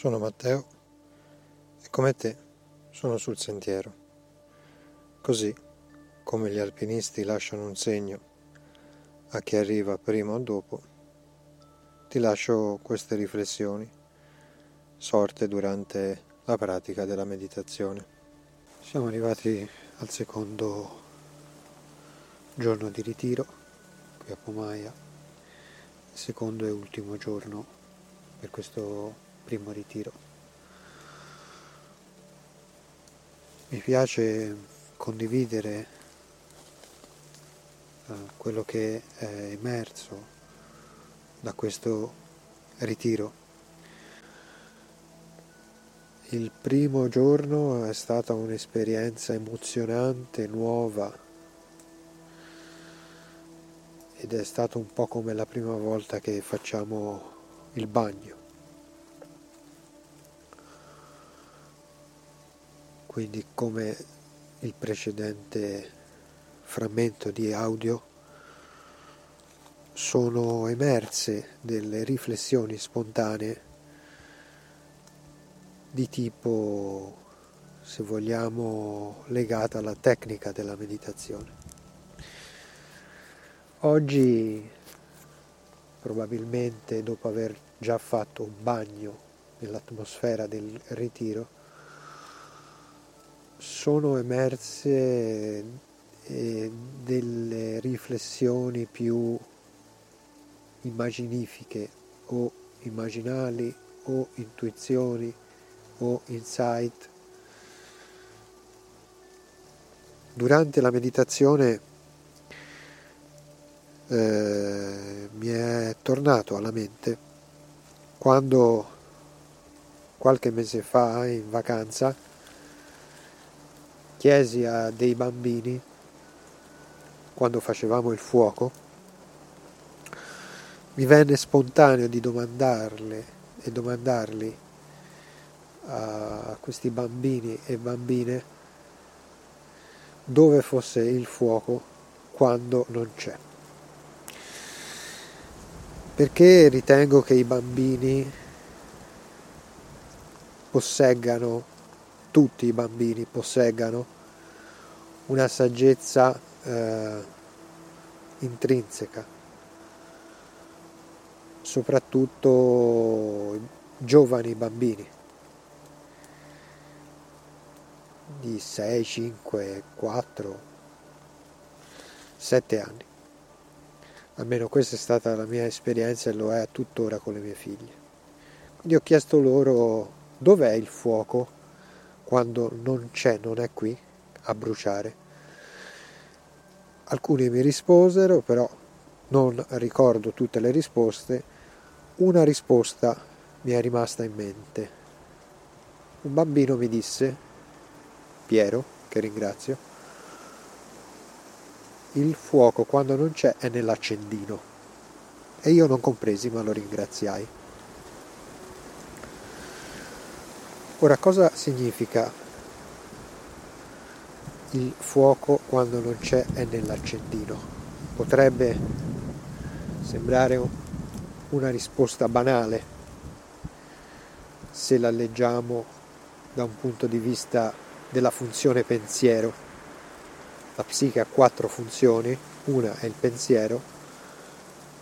Sono Matteo e come te sono sul sentiero. Così, come gli alpinisti lasciano un segno a chi arriva prima o dopo, ti lascio queste riflessioni sorte durante la pratica della meditazione. Siamo arrivati al secondo giorno di ritiro qui a Pomaia, secondo e ultimo giorno per questo primo ritiro. Mi piace condividere uh, quello che è emerso da questo ritiro. Il primo giorno è stata un'esperienza emozionante, nuova, ed è stato un po' come la prima volta che facciamo il bagno. Quindi come il precedente frammento di audio sono emerse delle riflessioni spontanee di tipo, se vogliamo, legata alla tecnica della meditazione. Oggi, probabilmente dopo aver già fatto un bagno nell'atmosfera del ritiro, sono emerse eh, delle riflessioni più immaginifiche o immaginali o intuizioni o insight. Durante la meditazione eh, mi è tornato alla mente quando qualche mese fa in vacanza chiesi a dei bambini quando facevamo il fuoco, mi venne spontaneo di domandarle e domandarli a questi bambini e bambine dove fosse il fuoco quando non c'è. Perché ritengo che i bambini posseggano tutti i bambini posseggano una saggezza eh, intrinseca, soprattutto giovani bambini di 6, 5, 4, 7 anni. Almeno questa è stata la mia esperienza e lo è tuttora con le mie figlie. Quindi ho chiesto loro dov'è il fuoco quando non c'è, non è qui a bruciare. Alcuni mi risposero, però non ricordo tutte le risposte. Una risposta mi è rimasta in mente. Un bambino mi disse, Piero, che ringrazio, il fuoco quando non c'è è nell'accendino. E io non compresi, ma lo ringraziai. Ora, cosa significa il fuoco quando non c'è è nell'accendino? Potrebbe sembrare una risposta banale se la leggiamo da un punto di vista della funzione pensiero. La psiche ha quattro funzioni, una è il pensiero,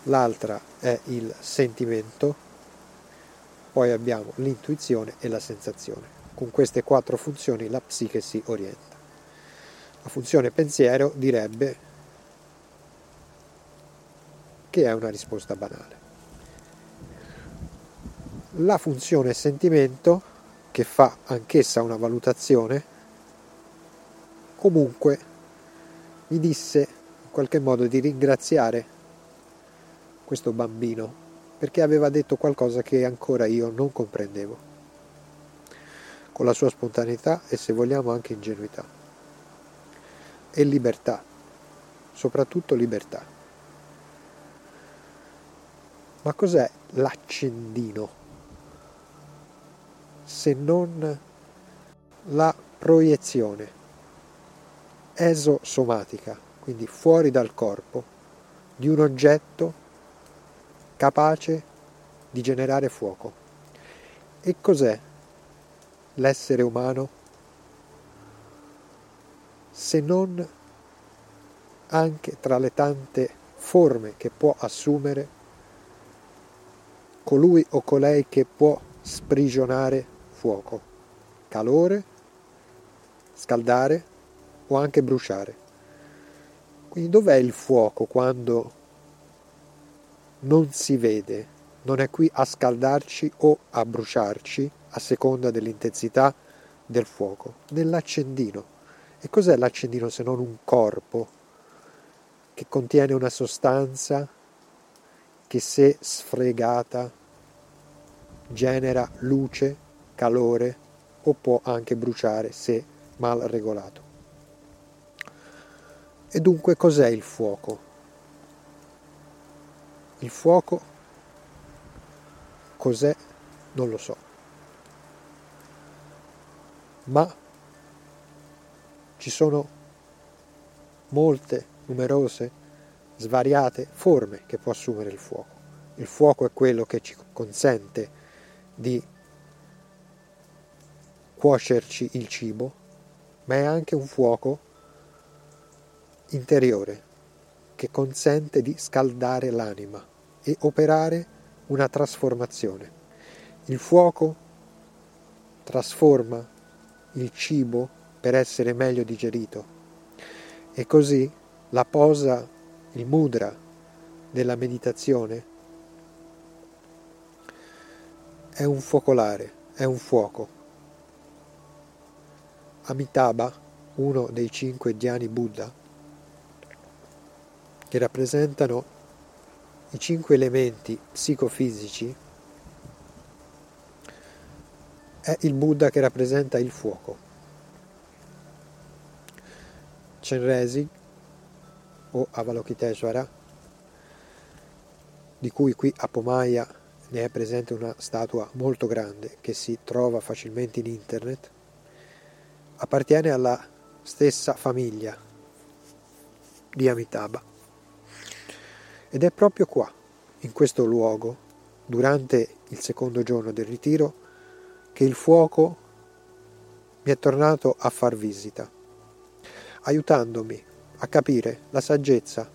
l'altra è il sentimento, poi abbiamo l'intuizione e la sensazione. Con queste quattro funzioni la psiche si orienta. La funzione pensiero direbbe che è una risposta banale. La funzione sentimento, che fa anch'essa una valutazione, comunque mi disse in qualche modo di ringraziare questo bambino perché aveva detto qualcosa che ancora io non comprendevo, con la sua spontaneità e se vogliamo anche ingenuità. E libertà, soprattutto libertà. Ma cos'è l'accendino? Se non la proiezione esosomatica, quindi fuori dal corpo, di un oggetto capace di generare fuoco. E cos'è l'essere umano se non anche tra le tante forme che può assumere colui o colei che può sprigionare fuoco, calore, scaldare o anche bruciare. Quindi dov'è il fuoco quando non si vede? Non è qui a scaldarci o a bruciarci a seconda dell'intensità del fuoco, nell'accendino. E cos'è l'accendino se non un corpo che contiene una sostanza che se sfregata genera luce, calore o può anche bruciare se mal regolato. E dunque cos'è il fuoco? Il fuoco cos'è? Non lo so. Ma ci sono molte numerose, svariate forme che può assumere il fuoco. Il fuoco è quello che ci consente di cuocerci il cibo, ma è anche un fuoco interiore che consente di scaldare l'anima e operare una trasformazione. Il fuoco trasforma il cibo per essere meglio digerito e così la posa, il mudra della meditazione è un focolare, è un fuoco. Amitabha, uno dei cinque Dhyani Buddha, che rappresentano i cinque elementi psicofisici, è il Buddha che rappresenta il fuoco. Chenrezig o Avalokiteshvara, di cui qui a Pomaya ne è presente una statua molto grande che si trova facilmente in internet, appartiene alla stessa famiglia di Amitabha. Ed è proprio qua, in questo luogo, durante il secondo giorno del ritiro, che il fuoco mi è tornato a far visita, aiutandomi a capire la saggezza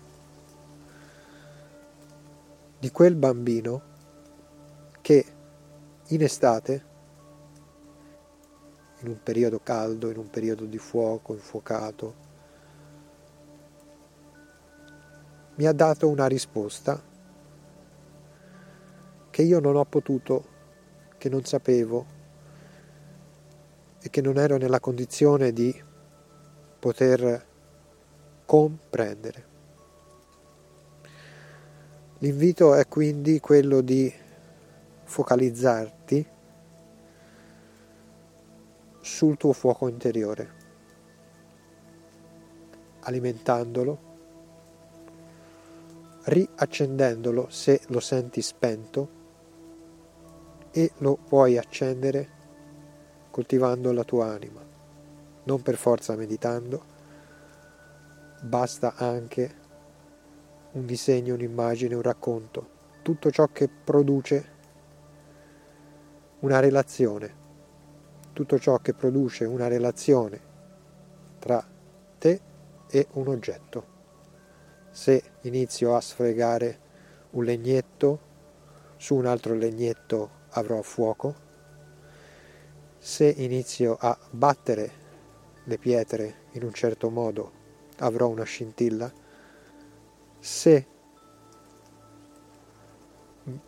di quel bambino che in estate, in un periodo caldo, in un periodo di fuoco, infuocato, mi ha dato una risposta che io non ho potuto, che non sapevo e che non ero nella condizione di poter comprendere. L'invito è quindi quello di focalizzarti sul tuo fuoco interiore, alimentandolo, riaccendendolo se lo senti spento e lo puoi accendere coltivando la tua anima, non per forza meditando, basta anche un disegno, un'immagine, un racconto, tutto ciò che produce una relazione, tutto ciò che produce una relazione tra te e un oggetto. Se inizio a sfregare un legnetto su un altro legnetto avrò fuoco, se inizio a battere le pietre in un certo modo avrò una scintilla? Se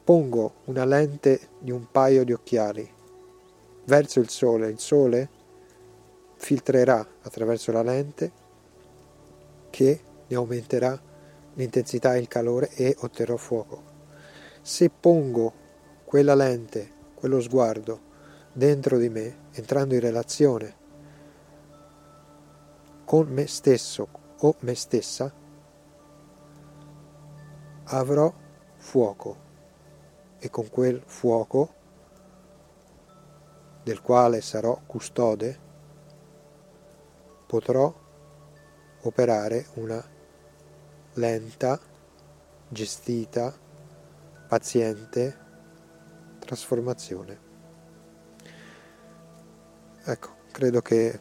pongo una lente di un paio di occhiali verso il sole, il sole filtrerà attraverso la lente che ne aumenterà l'intensità e il calore e otterrò fuoco. Se pongo quella lente, quello sguardo dentro di me, entrando in relazione con me stesso o me stessa, avrò fuoco e con quel fuoco del quale sarò custode potrò operare una lenta, gestita, paziente trasformazione. Ecco, credo che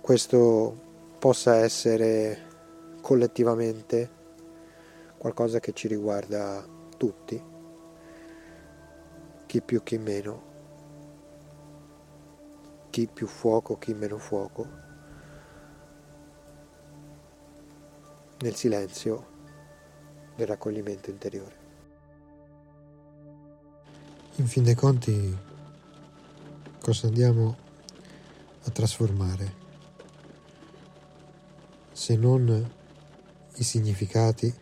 questo possa essere collettivamente qualcosa che ci riguarda tutti, chi più chi meno, chi più fuoco, chi meno fuoco, nel silenzio del raccoglimento interiore. In fin dei conti, cosa andiamo a trasformare se non i significati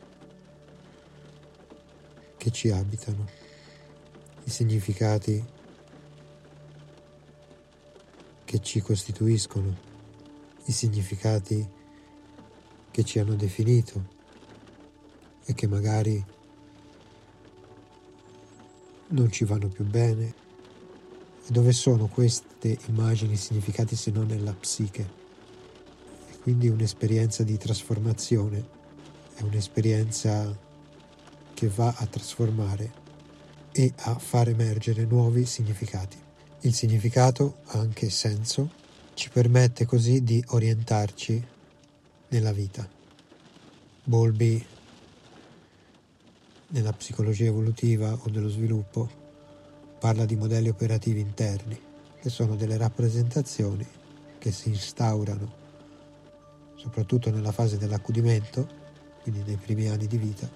che ci abitano, i significati che ci costituiscono, i significati che ci hanno definito e che magari non ci vanno più bene. E dove sono queste immagini, significati se non nella psiche? E quindi un'esperienza di trasformazione, è un'esperienza che va a trasformare e a far emergere nuovi significati. Il significato ha anche senso, ci permette così di orientarci nella vita. Bolby nella psicologia evolutiva o dello sviluppo parla di modelli operativi interni, che sono delle rappresentazioni che si instaurano soprattutto nella fase dell'accudimento, quindi nei primi anni di vita,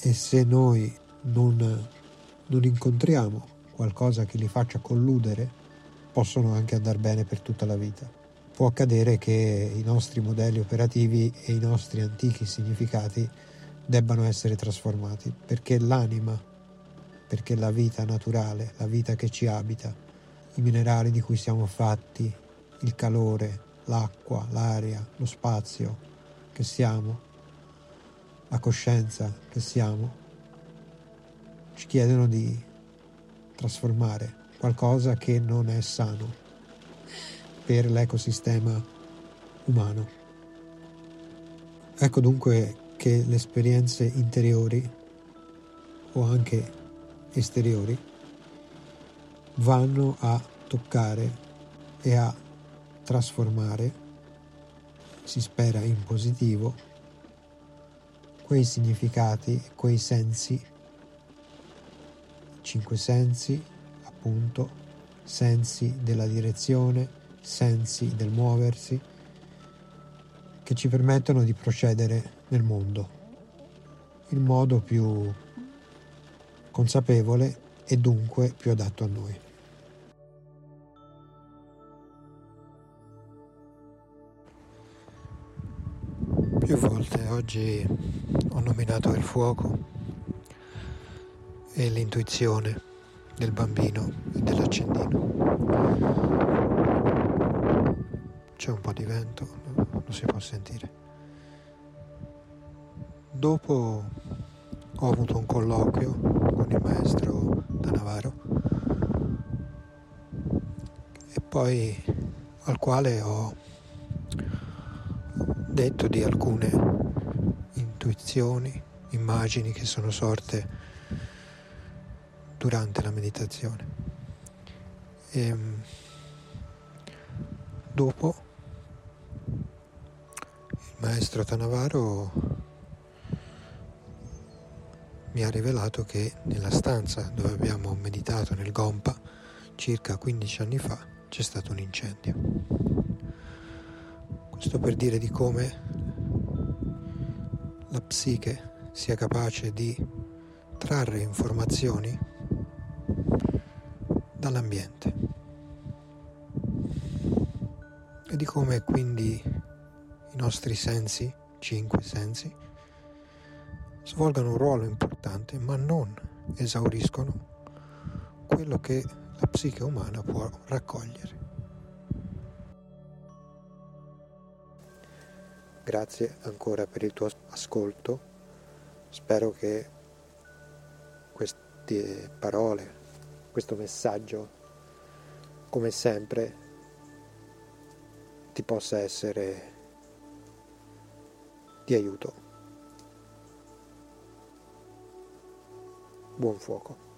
e se noi non non incontriamo qualcosa che li faccia colludere, possono anche andare bene per tutta la vita. Può accadere che i nostri modelli operativi e i nostri antichi significati debbano essere trasformati, perché l'anima, perché la vita naturale, la vita che ci abita, i minerali di cui siamo fatti, il calore, l'acqua, l'aria, lo spazio che siamo, la coscienza che siamo, ci chiedono di trasformare qualcosa che non è sano per l'ecosistema umano. Ecco dunque che le esperienze interiori o anche esteriori vanno a toccare e a trasformare, si spera in positivo, quei significati, quei sensi cinque sensi, appunto, sensi della direzione, sensi del muoversi, che ci permettono di procedere nel mondo, il modo più consapevole e dunque più adatto a noi. Più volte oggi ho nominato il fuoco e l'intuizione del bambino e dell'accendino. C'è un po' di vento, non si può sentire. Dopo ho avuto un colloquio con il maestro Danavaro e poi al quale ho detto di alcune intuizioni, immagini che sono sorte durante la meditazione. E, ehm, dopo maestro Tanavaro mi ha rivelato che nella stanza dove abbiamo meditato nel Gompa circa 15 anni fa c'è stato un incendio. Questo per dire di come la psiche sia capace di trarre informazioni dall'ambiente e di come quindi i nostri sensi, cinque sensi, svolgano un ruolo importante ma non esauriscono quello che la psiche umana può raccogliere. Grazie ancora per il tuo ascolto, spero che queste parole questo messaggio, come sempre, ti possa essere di aiuto. Buon fuoco.